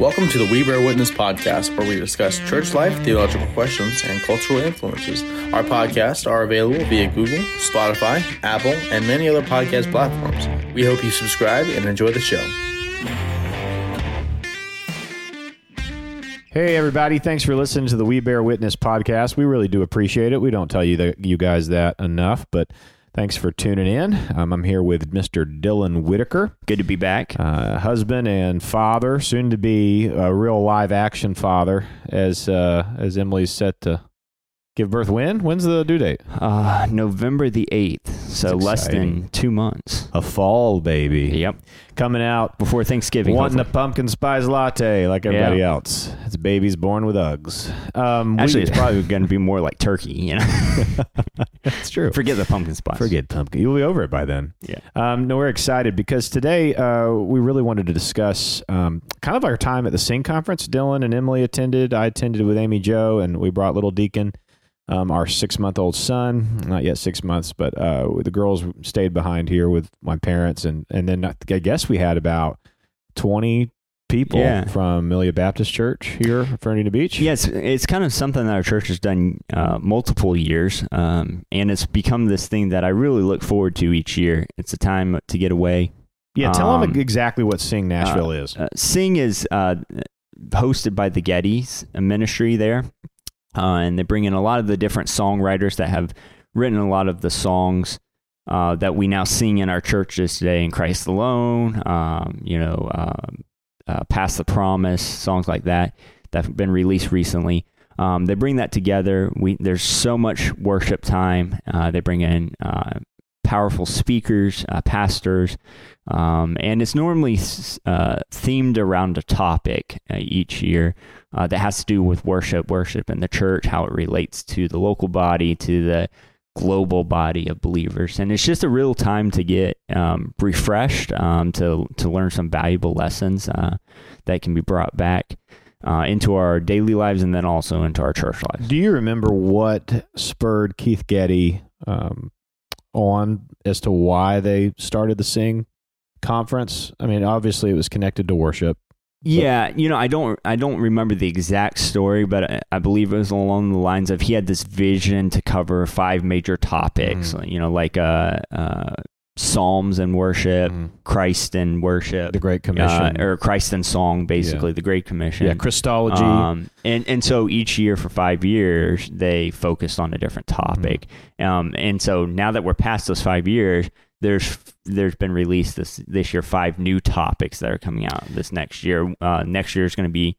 Welcome to the We Bear Witness podcast, where we discuss church life, theological questions, and cultural influences. Our podcasts are available via Google, Spotify, Apple, and many other podcast platforms. We hope you subscribe and enjoy the show. Hey, everybody. Thanks for listening to the We Bear Witness podcast. We really do appreciate it. We don't tell you that you guys that enough, but thanks for tuning in. Um, I'm here with Mr. Dylan Whitaker, Good to be back. uh, husband and father, soon to be a real live action father, as uh, as Emily's set to give birth. When? When's the due date? Uh, November the 8th, so less than two months. A fall baby. Yep. Coming out Before Thanksgiving. wanting a pumpkin spice latte like everybody Yeah. else. It's babies born with Uggs. Um, Actually, it's probably going to be more like turkey, you know? it's true. Forget the pumpkin spice. Forget pumpkin. You'll be over it by then. Yeah. Um, no, we're excited because today uh, we really wanted to discuss um, kind of our time at the Sing Conference. Dylan and Emily attended. I attended with Amy Joe, and we brought little Deacon, um, our six month old son, not yet six months, but uh, the girls stayed behind here with my parents. And, and then I guess we had about 20 people Yeah. from Amelia Baptist Church here Fernandina Beach. Yeah, it's, kind of something that our church has done uh, multiple years, um, and it's become this thing that I really look forward to each year. It's a time to get away. Yeah, tell Um, them exactly what Sing Nashville is. Uh, Sing is uh, hosted by the Gettys a ministry there, uh, and they bring in a lot of the different songwriters that have written a lot of the songs uh, that we now sing in our churches today. In Christ Alone, um, you know, um uh, Past the Promise, songs like that that have been released recently. Um, they bring that together. We there's so much worship time. Uh, they bring in uh, powerful speakers, uh, pastors, um, and it's normally uh, themed around a topic uh, each year uh, that has to do with worship, worship in the church, how it relates to the local body, to the global body of believers, and it's just a real time to get um, refreshed, um, to to learn some valuable lessons uh, that can be brought back. Uh, into our daily lives and then also into our church lives. Do you remember what spurred Keith Getty um, on as to why they started the Sing conference? I mean, obviously it was connected to worship. Yeah, you know, I don't, I don't remember the exact story, but I, I believe it was along the lines of he had this vision to cover five major topics, you know, like uh, uh, Psalms and worship, Christ and worship, The Great Commission. uh, or Christ and song, basically the Great Commission. yeah, Christology. Um, and and so each year for five years they focused on a different topic. Mm-hmm. Um, and so now that we're past those five years, there's there's been released this this year five new topics that are coming out this next year. Uh, next year is going to be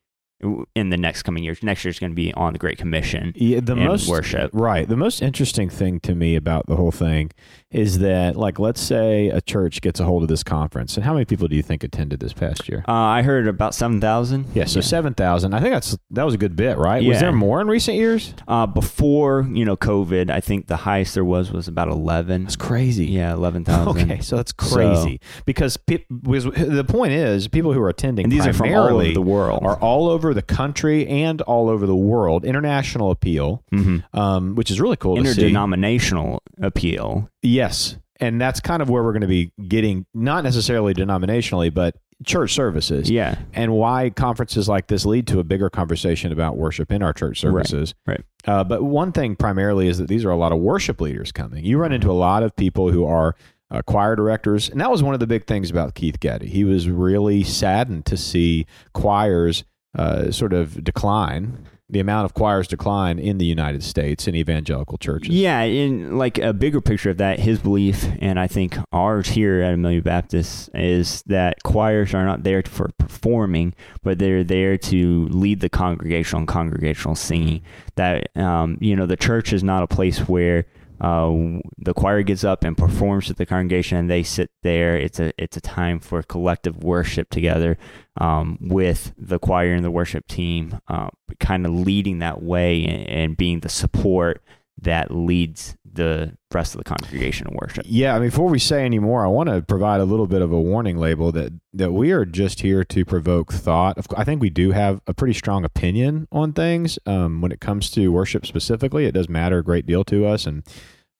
in the next coming years. Next year is going to be on the Great Commission. yeah, the and most worship. right. The most interesting thing to me about the whole thing is that, like, let's say a church gets a hold of this conference, and how many people do you think attended this past year? Uh, I heard about seven thousand. Yeah, so seven thousand. I think that's that was a good bit, right? Was there more in recent years? Uh, before you know COVID, I think the highest there was was about eleven. That's crazy. Yeah, eleven thousand. Okay, so that's crazy because pe- was, the point is people who are attending And these are from all over the world. are all over the country and all over the world. International appeal, Mhm. um, which is really cool to see. interdenominational appeal. Yes, and that's kind of where we're going to be getting not necessarily denominationally, but church services. Yeah. and why conferences like this lead to a bigger conversation about worship in our church services. right. Uh, but one thing primarily is that these are a lot of worship leaders coming. You run into a lot of people who are uh, choir directors, and that was one of the big things about Keith Getty. He was really saddened to see choirs uh, sort of decline. The amount of choirs decline in the United States in evangelical churches. Yeah, in like a bigger picture of that, his belief, and I think ours here at Amelia Baptist, is that choirs are not there for performing, but they're there to lead the congregational and congregational singing. That um, you know, the church is not a place where uh, the choir gets up and performs with the congregation, and they sit there. It's a it's a time for collective worship together um, with the choir and the worship team, uh, kind of leading that way and, and being the support that leads the rest of the congregation in worship. Yeah, I mean, before we say any more, I want to provide a little bit of a warning label that that we are just here to provoke thought. I think we do have a pretty strong opinion on things um, when it comes to worship specifically. It does matter a great deal to us, and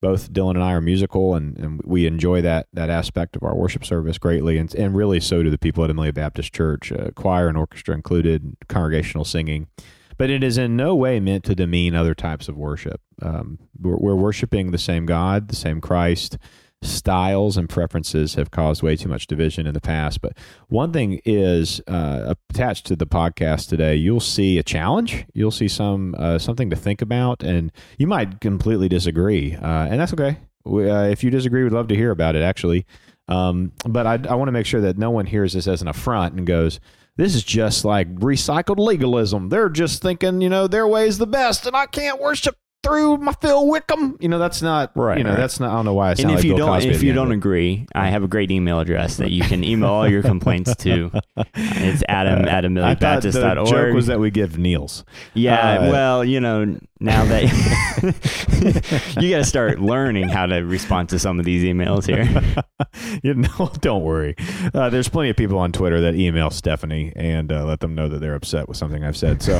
both Dylan and I are musical, and, and we enjoy that that aspect of our worship service greatly, and and really so do the people at Amelia Baptist Church, uh, choir and orchestra included, congregational singing. But it is in no way meant to demean other types of worship. Um, we're, we're worshiping the same God, the same Christ styles and preferences have caused way too much division in the past. But one thing is uh, attached to the podcast today. You'll see a challenge. You'll see some uh, something to think about, and you might completely disagree, uh, and that's okay. We, uh, if you disagree, we'd love to hear about it. Actually, um, but I, I want to make sure that no one hears this as an affront and goes. This is just like recycled legalism. They're just thinking, you know, their way is the best, and I can't worship through my Phil Wickham. You know, that's not right. You know, right. that's not. I don't know why I sound and if like you Bill don't, Cosby if you don't agree, I have a great email address that you can email all your complaints to. It's Adam at AmeliaBaptist.org. The joke was that we give Neil's. Yeah. Uh, well, you know, now that you got to start learning how to respond to some of these emails here. you know, don't worry. Uh, there's plenty of people on Twitter that email Stephanie and uh, let them know that they're upset with something I've said. So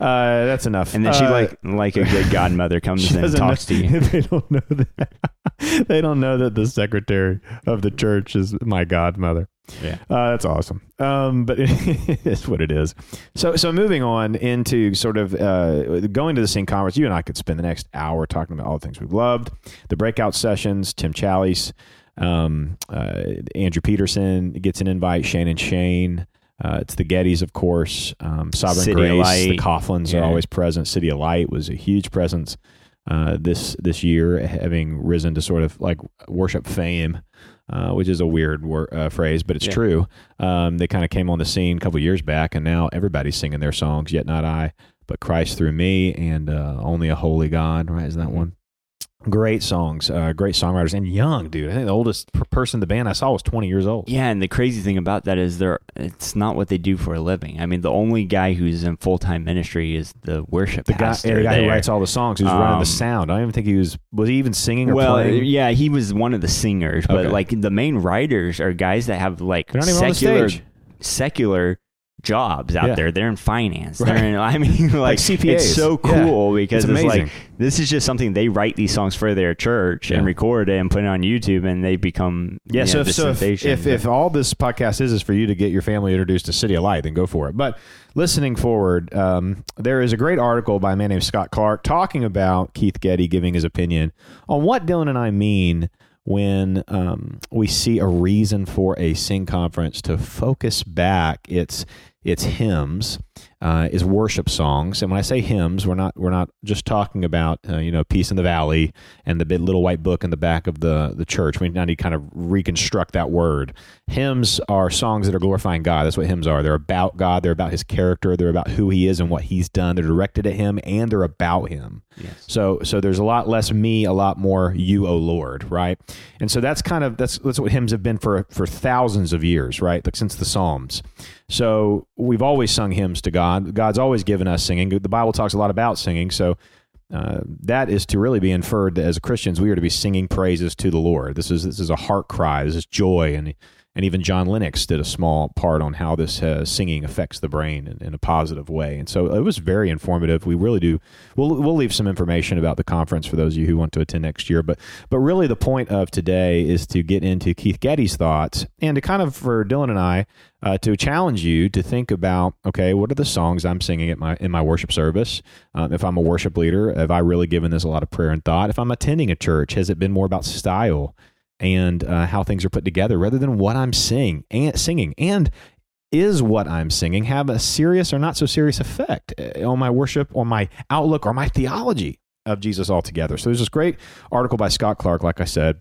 uh, that's enough. And then she uh, like like a good godmother comes and talks know, to you. They don't know that. they don't know that the secretary of the church is my godmother. Yeah, uh, that's awesome. Um, but it is what it is. So, so moving on into sort of uh, going to the Sing conference. You and I could spend the next hour talking about all the things we've loved, the breakout sessions, Tim Challies, um, uh, Andrew Peterson gets an invite, Shane Shane. Uh, it's the Gettys, of course. Um, Sovereign City Grace, the Kauflins yeah. are always present. CityAlight was a huge presence uh, this this year, having risen to sort of like worship fame uh, which is a weird wor- uh, phrase, but it's yeah. true. Um, they kind of came on the scene a couple years back, and now everybody's singing their songs. Yet not I, but Christ through me, and uh, only a holy God. Right? Is that mm-hmm. one? Great songs, uh, great songwriters, and young dude. I think the oldest person in the band I saw was 20 years old. Yeah, and the crazy thing about that is they're it's not what they do for a living. I mean, the only guy who's in full time ministry is the worship the guy, the guy who writes all the songs, who's um, running the um, sound. I don't even think he was was he even singing or well, playing. Yeah, he was one of the singers, but okay. like the main writers are guys that have like secular secular jobs out yeah. there. They're in finance. Right. They're in, I mean, like, like CPAs. It's so cool yeah. because it's, it's, like this is just something they write these songs for their church yeah. and record it and put it on YouTube, and they become yeah. so, know, if, so if, if, if all this podcast is is for you to get your family introduced to CityAlight, then go for it. But listening forward, um, there is a great article by a man named Scott Clark talking about Keith Getty giving his opinion on what Dylan and I mean when um, we see a reason for a sing conference to focus back its it's hymns, uh, is worship songs. And when I say hymns, we're not we're not just talking about uh, you know peace in the valley and the big little white book in the back of the the church. We now need to kind of reconstruct that word. Hymns are songs that are glorifying God. That's what hymns are. They're about God. They're about His character. They're about who He is and what He's done. They're directed at Him and they're about Him. Yes. So so there's a lot less me, a lot more you, O Lord, right? And so that's kind of that's that's what hymns have been for for thousands of years, right? Like since the Psalms. So we've always sung hymns to God. God's always given us singing. The Bible talks a lot about singing. So uh, that is to really be inferred that as Christians we are to be singing praises to the Lord. This is this is a heart cry. This is joy, and and even John Lennox did a small part on how this uh, singing affects the brain in, in, a positive way. And so it was very informative. We really do. We'll we'll leave some information about the conference for those of you who want to attend next year. But but really the point of today is to get into Keith Getty's thoughts and to kind of for Dylan and I uh, to challenge you to think about okay, what are the songs I'm singing at my in my worship service? Um, if I'm a worship leader, have I really given this a lot of prayer and thought? If I'm attending a church, has it been more about style? and uh, how things are put together rather than what I'm singing and singing and is what I'm singing have a serious or not so serious effect uh, on my worship or my outlook or my theology of Jesus altogether. So there's this great article by Scott Clark, like I said,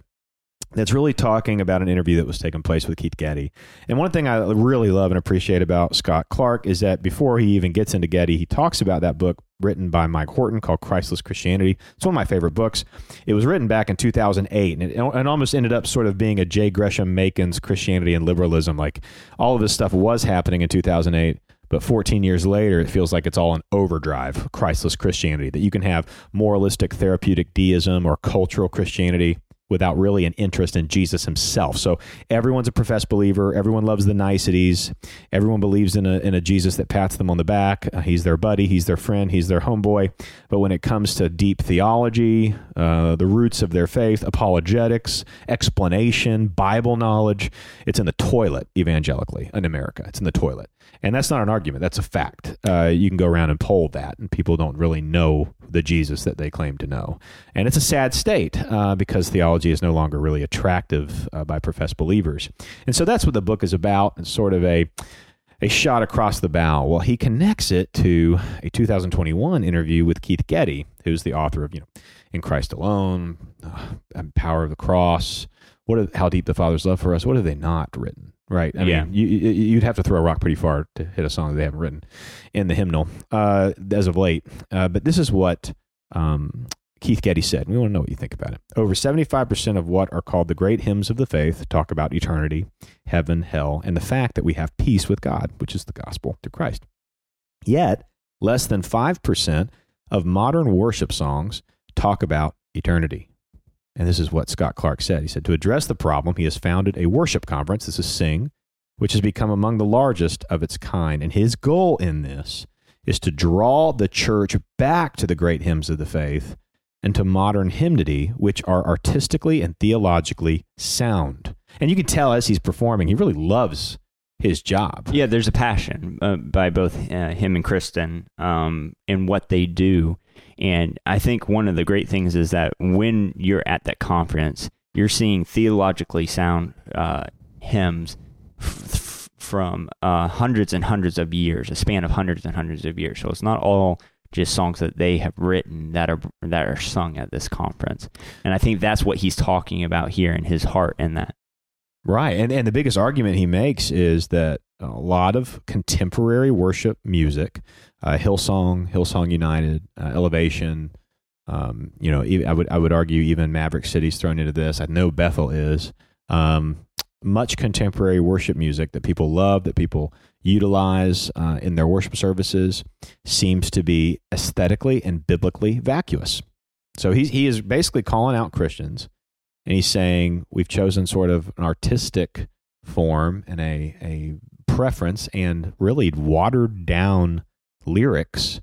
that's really talking about an interview that was taking place with Keith Getty. And one thing I really love and appreciate about Scott Clark is that before he even gets into Getty, he talks about that book written by Mike Horton called Christless Christianity. It's one of my favorite books. It was written back in 2008 and it, it almost ended up sort of being a J. Gresham Machen's Christianity and liberalism. Like all of this stuff was happening in 2008. But 14 years later, it feels like it's all an overdrive, Christless Christianity, that you can have moralistic therapeutic deism or cultural Christianity without really an interest in Jesus himself. So everyone's a professed believer. Everyone loves the niceties. Everyone believes in a, in a Jesus that pats them on the back. Uh, he's their buddy. He's their friend. He's their homeboy. But when it comes to deep theology, uh, the roots of their faith, apologetics, explanation, Bible knowledge, it's in the toilet evangelically in America. It's in the toilet. And that's not an argument. That's a fact. Uh, you can go around and poll that, and people don't really know the Jesus that they claim to know. And it's a sad state uh, because theology is no longer really attractive uh, by professed believers. And so that's what the book is about. It's sort of a a shot across the bow. Well, he connects it to a 2021 interview with Keith Getty, who's the author of, you know, In Christ Alone, uh, Power of the Cross, what are, How Deep the Father's Love for Us. What have they not written? Right? I Yeah. mean, you, you'd have to throw a rock pretty far to hit a song that they haven't written in the hymnal uh, as of late. Uh, but this is what um, Keith Getty said. We want to know what you think about it. Over 75% of what are called the great hymns of the faith talk about eternity, heaven, hell, and the fact that we have peace with God, which is the gospel through Christ. Yet, less than 5% of modern worship songs talk about eternity. And this is what Scott Clark said. He said, To address the problem, he has founded a worship conference. This is Sing, which has become among the largest of its kind. And his goal in this is to draw the church back to the great hymns of the faith and to modern hymnody, which are artistically and theologically sound. And you can tell as he's performing, he really loves his job. Yeah, there's a passion uh, by both uh, him and Kristyn um, in what they do. And I think one of the great things is that when you're at that conference, you're seeing theologically sound uh, hymns f- from uh, hundreds and hundreds of years, a span of hundreds and hundreds of years. So it's not all just songs that they have written that are that are sung at this conference. And I think that's what he's talking about here in his heart in that. Right. And, and the biggest argument he makes is that a lot of contemporary worship music, uh, Hillsong, Hillsong United, uh, Elevation, um, you know, I would, I would argue even Maverick City's thrown into this. I know Bethel is. Um, much contemporary worship music that people love, that people utilize uh, in their worship services, seems to be aesthetically and biblically vacuous. So he's, he is basically calling out Christians and he's saying we've chosen sort of an artistic form and a, a preference and really watered down lyrics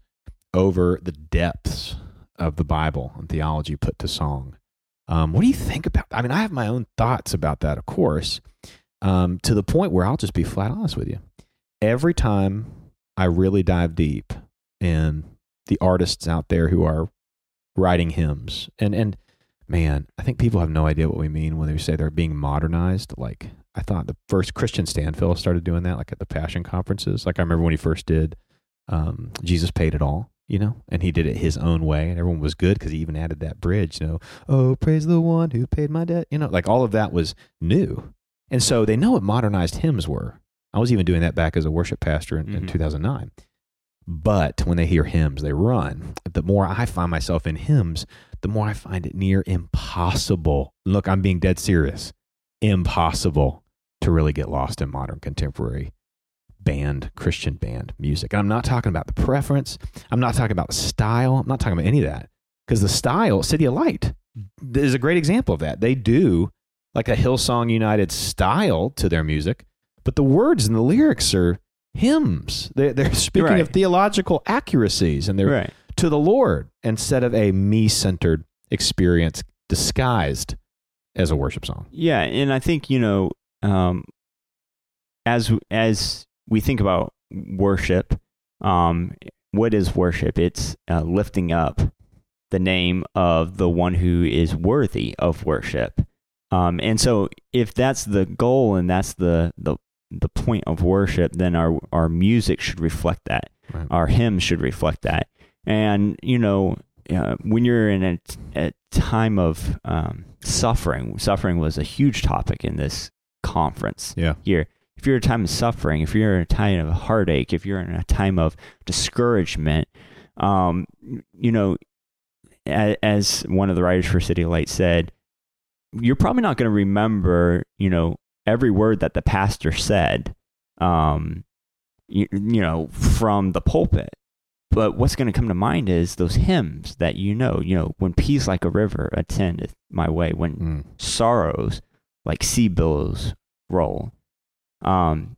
over the depths of the Bible and theology put to song. Um, what do you think about? I mean, I have my own thoughts about that, of course, um, to the point where I'll just be flat honest with you. Every time I really dive deep in the artists out there who are writing hymns, and and man, I think people have no idea what we mean when they say they're being modernized. Like I thought the first Kristian Stanfill started doing that, like at the Passion conferences. Like I remember when he first did um, Jesus paid it all, you know, and he did it his own way, and everyone was good because he even added that bridge, you know, oh praise the one who paid my debt, you know, like all of that was new, and so they know what modernized hymns were. I was even doing that back as a worship pastor in, in Mhm. 2009. But when they hear hymns, they run. The more I find myself in hymns, the more I find it near impossible. Look, I'm being dead serious. Impossible to really get lost in modern contemporary band, Christian band music. And I'm not talking about the preference. I'm not talking about the style. I'm not talking about any of that. Because the style, CityAlight, is a great example of that. They do like a Hillsong United style to their music, but the words and the lyrics are hymns. They're, they're speaking of theological accuracies and they're Right. to the Lord instead of a me centered experience disguised as a worship song. Yeah, and I think you know, um, as as we think about worship, um, what is worship? It's uh, lifting up the name of the one who is worthy of worship. Um, and so, if that's the goal and that's the the the point of worship, then our our music should reflect that. Right. Our hymns should reflect that. And you know, uh, when you're in a, a time of um, suffering, suffering was a huge topic in this conference Yeah. here. If you're in a time of suffering, if you're in a time of heartache, if you're in a time of discouragement, um, you know, as, as one of the writers for CityAlight said, you're probably not going to remember, you know, every word that the pastor said, um, you, you know, from the pulpit. but what's going to come to mind is those hymns that you know, you know, when peace like a river attendeth my way, when Mm. sorrows like sea billows roll. Um,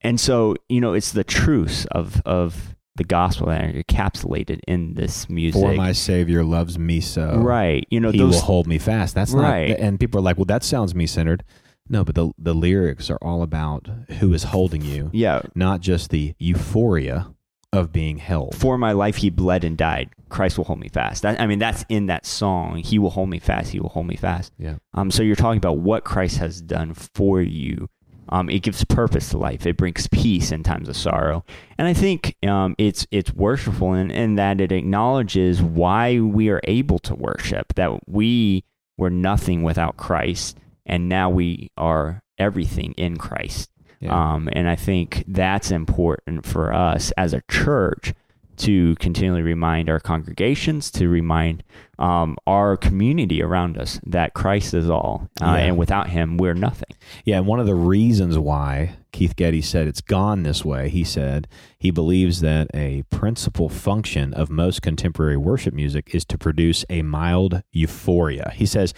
and so, you know, it's the truths of, of the gospel that are encapsulated in this music. For my Savior loves me so. right. You know, he those, will hold me fast. That's Right. not. And people are like, well, that sounds me centered. No, but the the lyrics are all about who is holding you, yeah, not just the euphoria of being held. for my life he bled and died. Christ will hold me fast. That, I mean, that's in that song. He will hold me fast. He will hold me fast. Yeah. Um, so you're talking about what Christ has done for you. Um, it gives purpose to life. It brings peace in times of sorrow, and I think um, it's it's worshipful in, in that it acknowledges why we are able to worship. That we were nothing without Christ, and now we are everything in Christ. Yeah. Um, and I think that's important for us as a church to continually remind our congregations, to remind um, our community around us that Christ is all. Uh, Yeah. And without him, we're nothing. Yeah, and one of the reasons why Keith Getty said it's gone this way, he said he believes that a principal function of most contemporary worship music is to produce a mild euphoria. He says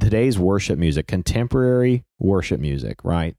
today's worship music, contemporary worship music, right,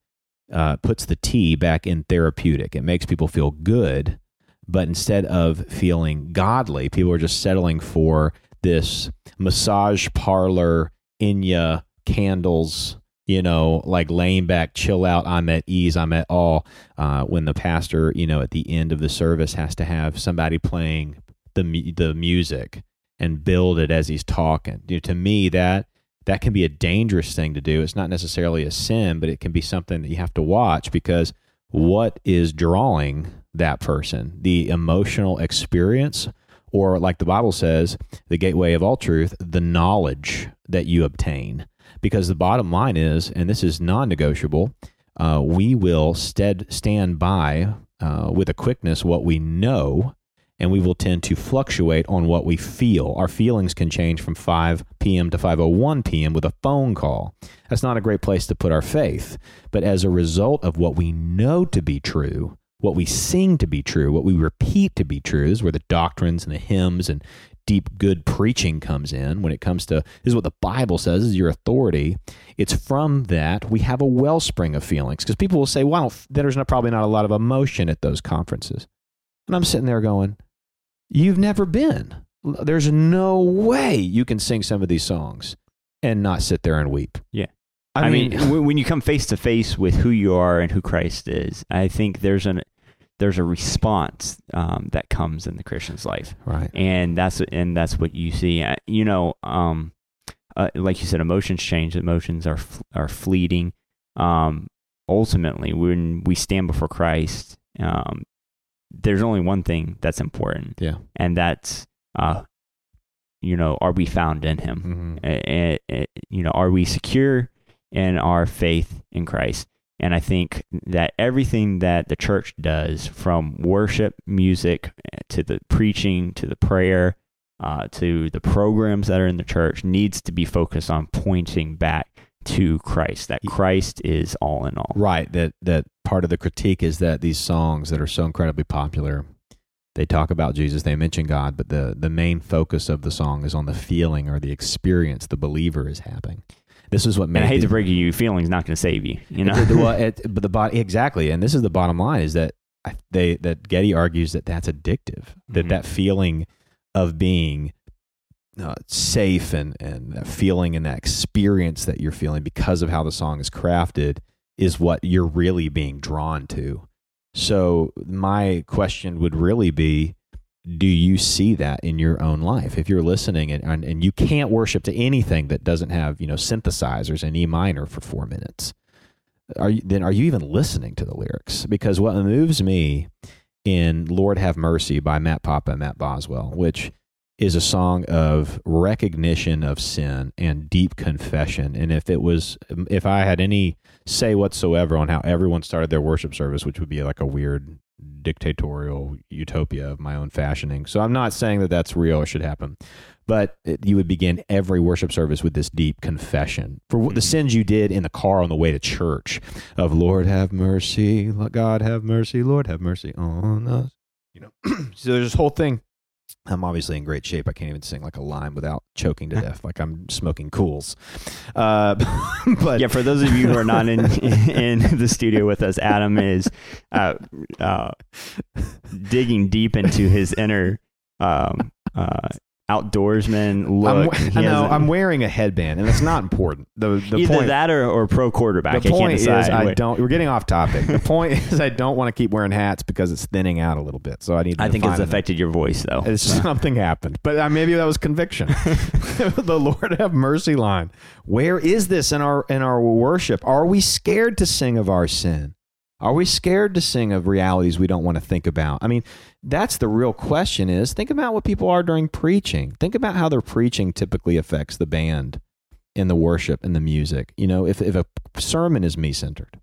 uh, puts the T back in therapeutic. It makes people feel good, but instead of feeling godly, people are just settling for this massage parlor, Enya candles, you know, like laying back, chill out, I'm at ease, I'm at all. Uh, when the pastor, you know, at the end of the service has to have somebody playing the the music and build it as he's talking. You know, to me, that that can be a dangerous thing to do. It's not necessarily a sin, but it can be something that you have to watch because what is drawing that person? The emotional experience, or like the Bible says, the gateway of all truth, the knowledge that you obtain. Because the bottom line is, and this is non negotiable, uh, we will stead, stand by uh, with a quickness what we know, and we will tend to fluctuate on what we feel. Our feelings can change from 5 p.m. to 5:01 p.m. with a phone call. That's not a great place to put our faith. But as a result of what we know to be true, what we sing to be true, what we repeat to be true, is where the doctrines and the hymns and deep good preaching comes in. When it comes to this is what the bible says is your authority. It's from that we have a wellspring of feelings. Because people will say well there's not, probably not a lot of emotion at those conferences. And i'm sitting there going you've never been. There's no way you can sing some of these songs and not sit there and weep. Yeah. i, I mean, when you come face to face with who you are and who Christ is, I think there's an there's a response um, that comes in the Christian's life. right and that's and that's what you see. Uh, You know, um, uh, like you said, emotions change. Emotions are are fleeting. Um, ultimately, when we stand before Christ, um, there's only one thing that's important, yeah and that's, uh, you know, are we found in Him? Mhm. A- a- a- you know, are we secure in our faith in Christ? And I think that everything that the church does, from worship, music, eh, to the preaching, to the prayer, uh, to the programs that are in the church, needs to be focused on pointing back to Christ. That Christ is all in all. Right. That that part of the critique is that these songs that are so incredibly popular, they talk about Jesus, they mention God, but the the main focus of the song is on the feeling or the experience the believer is having. This is what And I hate to break it to you, feeling's not going to save you. You know, well, it- but the bot exactly, and this is the bottom line: is that they that Getty argues that that's addictive. That Mhm. that feeling of being uh, safe and and that feeling and that experience that you're feeling because of how the song is crafted is what you're really being drawn to. So my question would really be do you see that in your own life? If you're listening and, and, and you can't worship to anything that doesn't have you know synthesizers in e minor for four minutes are you, then are you even listening to the lyrics? Because what moves me in lord have mercy by matt papa and matt boswell which is a song of recognition of sin and deep confession. And if it was if i had any say whatsoever on how everyone started their worship service which would be like a weird dictatorial utopia of my own fashioning. So I'm not saying that that's real or should happen, but it, you would begin every worship service with this deep confession for what the mm-hmm. sins you did in the car on the way to church of Lord have mercy, God have mercy, Lord have mercy on us. You know, so there's this whole thing. I'm obviously in great shape. I can't even sing like a line without choking to death, like I'm smoking cools. Uh, but yeah, for those of you who are not in in the studio with us, Adam is uh, uh, digging deep into his inner um, outdoorsman I'm, look. I He know I'm wearing a headband, and it's not important. The the either point that or, or pro quarterback. the I can't point is. I Wait. don't. We're getting off topic. The point is I don't want to keep wearing hats because it's thinning out a little bit. So I need. To I think it's affected your voice though. It's something happened, but uh, maybe that was conviction. the Lord have mercy line. Where is this in our in our worship? Are we scared to sing of our sin? Are we scared to sing of realities we don't want to think about? I mean, that's the real question. Is think about what people are during preaching. Think about how their preaching typically affects the band and the worship and the music. You know, if if a sermon is me centered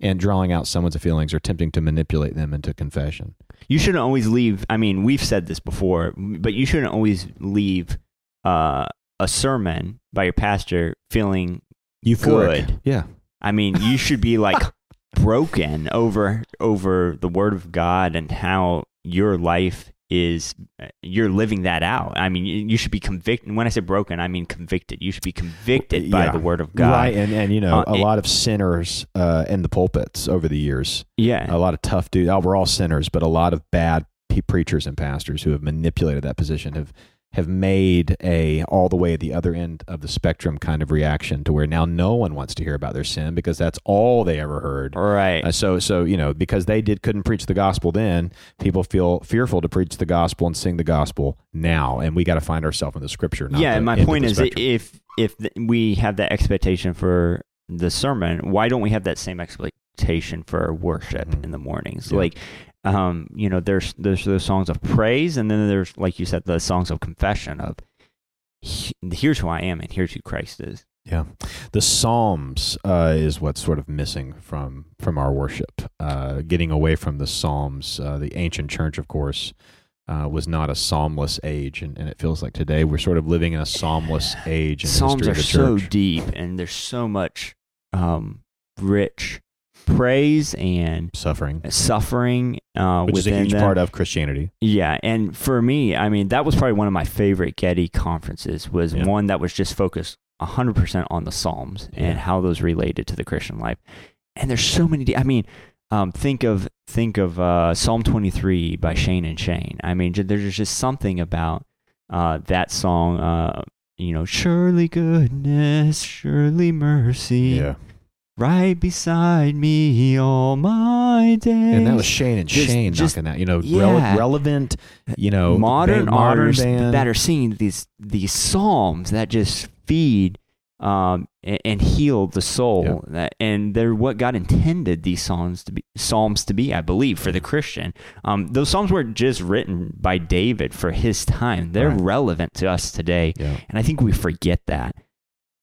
and drawing out someone's feelings or attempting to manipulate them into confession. you shouldn't always leave. I mean, we've said this before, but you shouldn't always leave uh, a sermon by your pastor feeling Euphoric. Good. Yeah. I mean, you should be like broken over over the word of God and how your life is you're living that out. I mean, you, should be convicted. When I say broken, I mean convicted. You should be convicted by Yeah. the word of God. Right, and and you know Uh, a it- lot of sinners uh, in the pulpits over the years. Yeah. A lot of tough dudes. Oh, we're all sinners, but a lot of bad pe- preachers and pastors who have manipulated that position have have made a all the way at the other end of the spectrum kind of reaction to where now no one wants to hear about their sin because that's all they ever heard. right. Uh, so so you know because they did couldn't preach the gospel then, people feel fearful to preach the gospel and sing the gospel now, and we got to find ourselves in the scripture. Not yeah, and my point is, spectrum. if if th- we have that expectation for the sermon, why don't we have that same expectation for worship Mhm. in the mornings? Yeah. Like, um, you know, there's there's those songs of praise, and then there's like you said, the songs of confession of here's who I am and here's who Christ is. Yeah, the Psalms uh, is what's sort of missing from from our worship. Uh, getting away from the Psalms, uh, the ancient church, of course, uh, was not a psalmless age, and, and it feels like today we're sort of living in a psalmless age. In Psalms are so deep, and there's so much um, rich praise and suffering, suffering uh, which is a huge them. part of Christianity. Yeah, and for me, I mean, that was probably one of my favorite Getty conferences. Was Yeah. one that was just focused 100% on the Psalms Yeah. and how those related to the Christian life. And there's so many. de- I mean, um, think of think of uh, Psalm 23 by Shane and Shane. I mean, there's just something about uh, that song. Uh, you know, surely goodness, surely mercy, Yeah, right beside me all my days. and that was Shane and Just- Shane just- knocking that. You know, yeah. rele- relevant. You know, modern, ba- modern artists band. that are singing these these psalms that just feed um, and, and heal the soul, that, and they're what God intended these psalms to be. Psalms to be, I believe, for the Christian. Um, those psalms weren't just written by David for his time; they're Right. relevant to us today, yeah. and I think we forget that.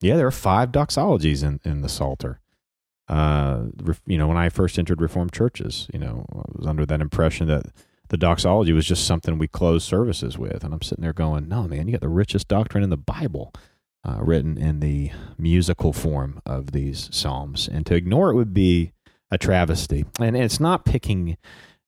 Yeah, there are five doxologies in, in the Psalter. Uh, you know, when I first entered Reformed churches, you know, I was under that impression that the doxology was just something we closed services with. And I'm sitting there going, no, man, you got the richest doctrine in the Bible uh, written in the musical form of these Psalms. And to ignore it would be a travesty. And it's not picking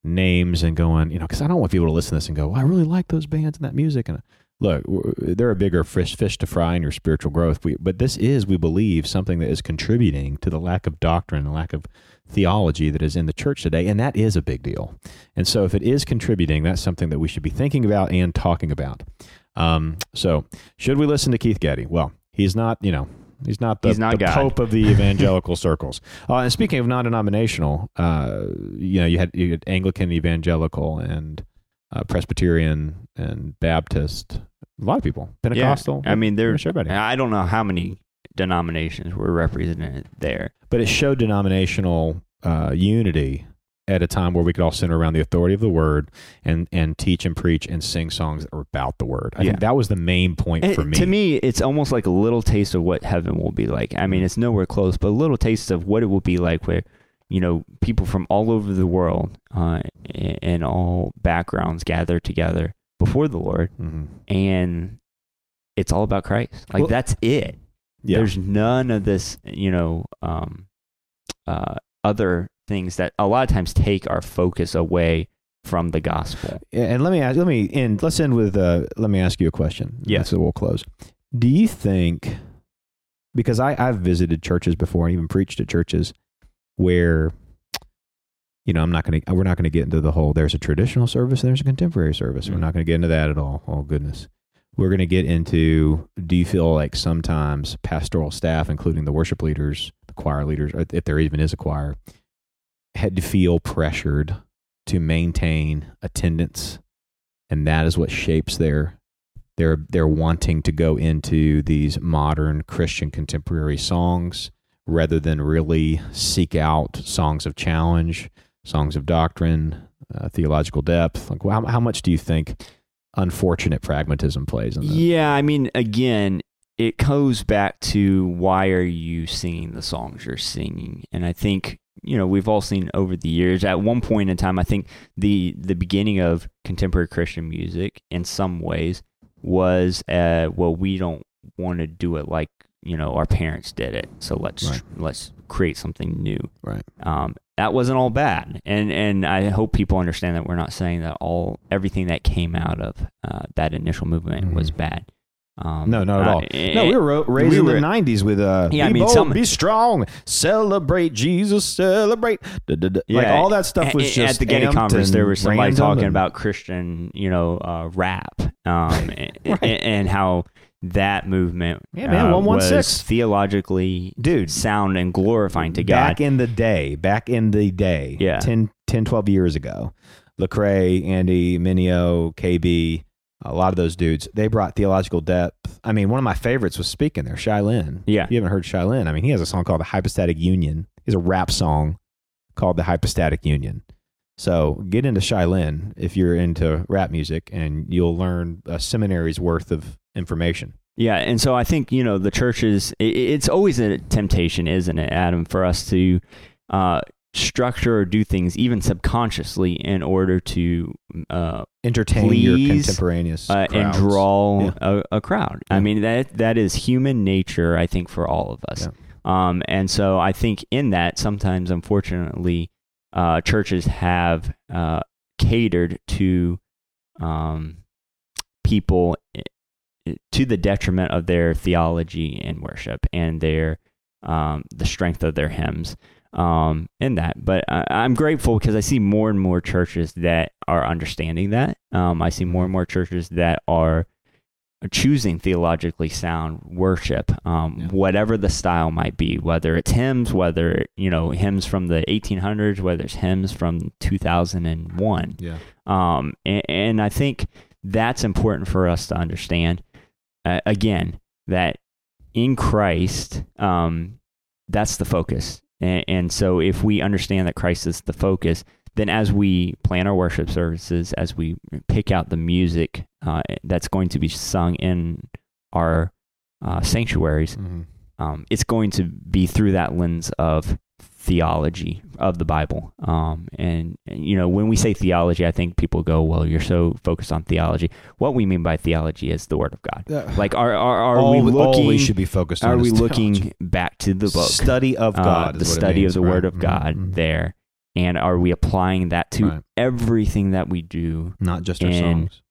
names and going, you know, because I don't want people to listen to this and go, well, I really like those bands and that music. And look, there are bigger fish, fish to fry in your spiritual growth. We, but this is, we believe, something that is contributing to the lack of doctrine and lack of theology that is in the church today. And that is a big deal. And so if it is contributing, that's something that we should be thinking about and talking about. Um, so should we listen to Keith Getty? Well, he's not, you know, He's not the, He's not the pope of the evangelical circles. Uh, and speaking of non-denominational, uh, you know, you had, you had Anglican, evangelical, and uh, Presbyterian and Baptist. A lot of people. Pentecostal. I mean, Pretty there. much everybody. I don't know how many denominations were represented there. But it showed denominational uh, unity at a time where we could all center around the authority of the word and and teach and preach and sing songs that were about the word. I Yeah. think that was the main point And for me. To me, it's almost like a little taste of what heaven will be like. I mean, it's nowhere close, but a little taste of what it will be like where, you know, people from all over the world uh, and all backgrounds gather together before the Lord, Mhm. and it's all about Christ. Like, Well- that's it. Yeah. There's none of this, you know, um, uh, other things that a lot of times take our focus away from the gospel. And let me ask, let me end. Let's end with. Uh, let me ask you a question. Yeah. So we'll close. Do you think? Because I I've visited churches before and even preached at churches where, you know, I'm not going to. We're not going to get into the whole. There's a traditional service and there's a contemporary service. We're Mm. not going to get into that at all. Oh goodness. We're going to get into. Do you feel like sometimes pastoral staff, including the worship leaders, the choir leaders, or if there even is a choir, had to feel pressured to maintain attendance and that is what shapes their their their wanting to go into these modern Christian contemporary songs rather than really seek out songs of challenge, songs of doctrine, uh, theological depth. Like, how, how much do you think unfortunate pragmatism plays in that? Yeah, I mean, again, it goes back to why are you singing the songs you're singing? And I think you know we've all seen over the years. At one point in time, I think the the beginning of contemporary Christian music, in some ways, was uh, well, we don't want to do it like you know our parents did it, so let's Right. let's create something new. Right. Um, that wasn't all bad, and and I hope people understand that we're not saying that all everything that came out of uh, that initial movement was Mhm. bad. Um, No, not at uh, all. eh, No, we were ro- raised we in were- the '90s with uh, Yeah, I be mean, bold, some- be strong, celebrate Jesus, celebrate. Da, da, da. like Yeah, all that stuff was a- just at the Getty conference. There was somebody talking and- about Christian, you know, uh, rap, um, and, and how that movement Yeah, man, uh, 116. was theologically dude. sound and glorifying to God. Back in the day, back in the day, Yeah. 10, 10 12 years ago, Lecrae, Andy, Mineo, KB, a lot of those dudes, they brought theological depth. I mean, one of my favorites was speaking there, Shai Linne. Yeah. If you haven't heard Shai Linne, I mean, he has a song called The Hypostatic Union. He has a rap song called The Hypostatic Union. So get into Shai Linne if you're into rap music, and you'll learn a seminary's worth of information. Yeah, and so I think you know the churches. i- i it's always a temptation, isn't it, Adam, for us to uh, structure or do things even subconsciously in order to uh, Entertain your contemporaneous uh, and draw Yeah. a, a crowd. I mean that that is human nature. I think for all of us. Um, and so I think in that sometimes, unfortunately, uh, churches have uh, catered to um, people to the detriment of their theology and worship and their um, the strength of their hymns um, in that. But I, I'm grateful because I see more and more churches that are understanding that. Um, I see more and more churches that are choosing theologically sound worship, um, Yeah. whatever the style might be, whether it's hymns, whether you know hymns from the 1800s, whether it's hymns from 2001. Yeah. Um, and, and I think that's important for us to understand. Uh, again, that in Christ, um, that's the focus. And, and so, if we understand that Christ is the focus, then as we plan our worship services, as we pick out the music uh, that's going to be sung in our uh, sanctuaries, Mhm. um, it's going to be through that lens of theology of the Bible. Um, and, and, you know, when we say theology, I think people go, well, you're so focused on theology. What we mean by theology is the Word of God. Like, are, are, are all, we all looking, we should be focused are we looking theology. back to the book? study of uh, God, the what it study means, of the right? Word of God mhm. there. And are we applying that to Right. everything that we do not just our songs.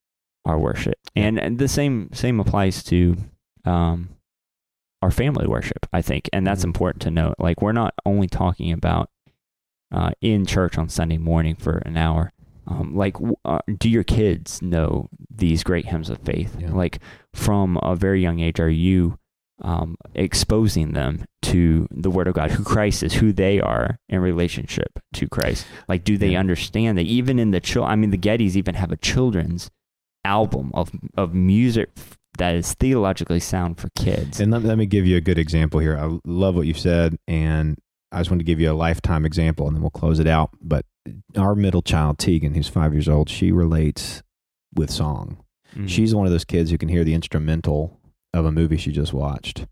our worship. Yeah. And, and the same same applies to um, our family worship, I think, and that's Mhm. important to note. Like we're not only talking about uh, in church on Sunday morning for an hour. Um, like, w- uh, do your kids know these great hymns of faith? Yeah. Like, from a very young age, are you um, exposing them to the Word of God, who Christ is, who they are in relationship to Christ? Like, do they understand that even in the chil- I mean, the Gettys even have a children's album of of music that is theologically sound for kids. And let, let me give you a good example here. I love what you said, and I just want to give you a lifetime example, and then we'll close it out. But our middle child, Tegan, who's five years old, she relates with song. Mhm. She's one of those kids who can hear the instrumental of a movie she just watched,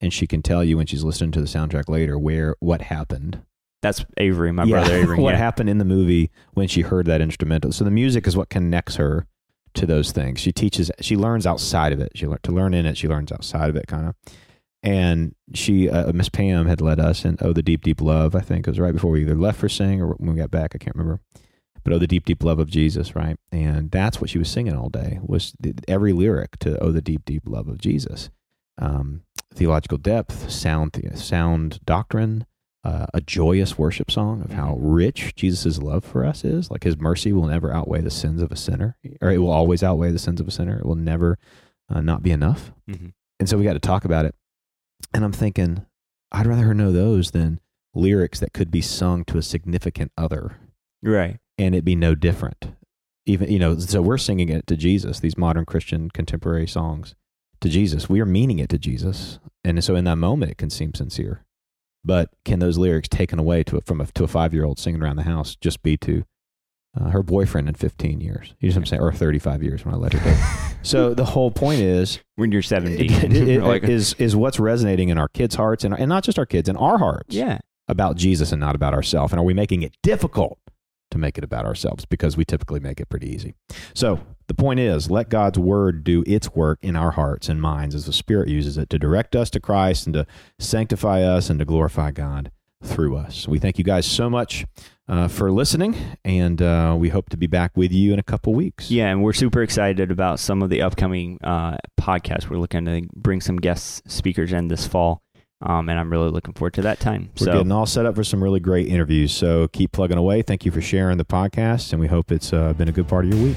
and she can tell you when she's listening to the soundtrack later where what happened. that's Avery, my Yeah, brother Avery. what yeah. happened in the movie when she heard that instrumental. So the music is what connects her to those things. She teaches, she learns outside of it. She learn to learn in it. She learns outside of it, kind of. And she, uh, Miss Pam, had led us in "Oh, the Deep, Deep Love." I think it was right before we either left for sing or when we got back. I can't remember. But oh, the deep, deep love of Jesus, right? And that's what she was singing all day was every lyric to oh, the deep, deep love of Jesus. Um, theological depth, sound, sound doctrine, uh, a joyous worship song of how Mm-hmm. rich Jesus' love for us is. Like his mercy will never outweigh the sins of a sinner, or it will always outweigh the sins of a sinner. It will never uh, not be enough. hmm And so we got to talk about it. And I'm thinking, I'd rather her know those than lyrics that could be sung to a significant other Right. And it be no different. Even, you know, so we're singing it to Jesus, these modern Christian contemporary songs to Jesus. We are meaning it to Jesus. And so in that moment, it can seem sincere. But can those lyrics taken away to a, from a, to a five year old singing around the house just be to uh, her boyfriend in 15 years? You know what I'm saying? Or 35 years when I let her go. so the whole point is, When you're 17. it- it- Like- is is what's resonating in our kids' hearts and, and not just our kids, in our hearts yeah. about Jesus and not about ourselves. And are we making it difficult to make it about ourselves? Because we typically make it pretty easy. So the point is, let God's word do its work in our hearts and minds as the Spirit uses it to direct us to Christ and to sanctify us and to glorify God through us. We thank you guys so much uh, for listening, and uh, we hope to be back with you in a couple weeks. Yeah, and we're super excited about some of the upcoming uh, podcasts. We're looking to bring some guest speakers in this fall, um, and I'm really looking forward to that time. We're so, getting all set up for some really great interviews. So keep plugging away. Thank you for sharing the podcast, and we hope it's uh, been a good part of your week.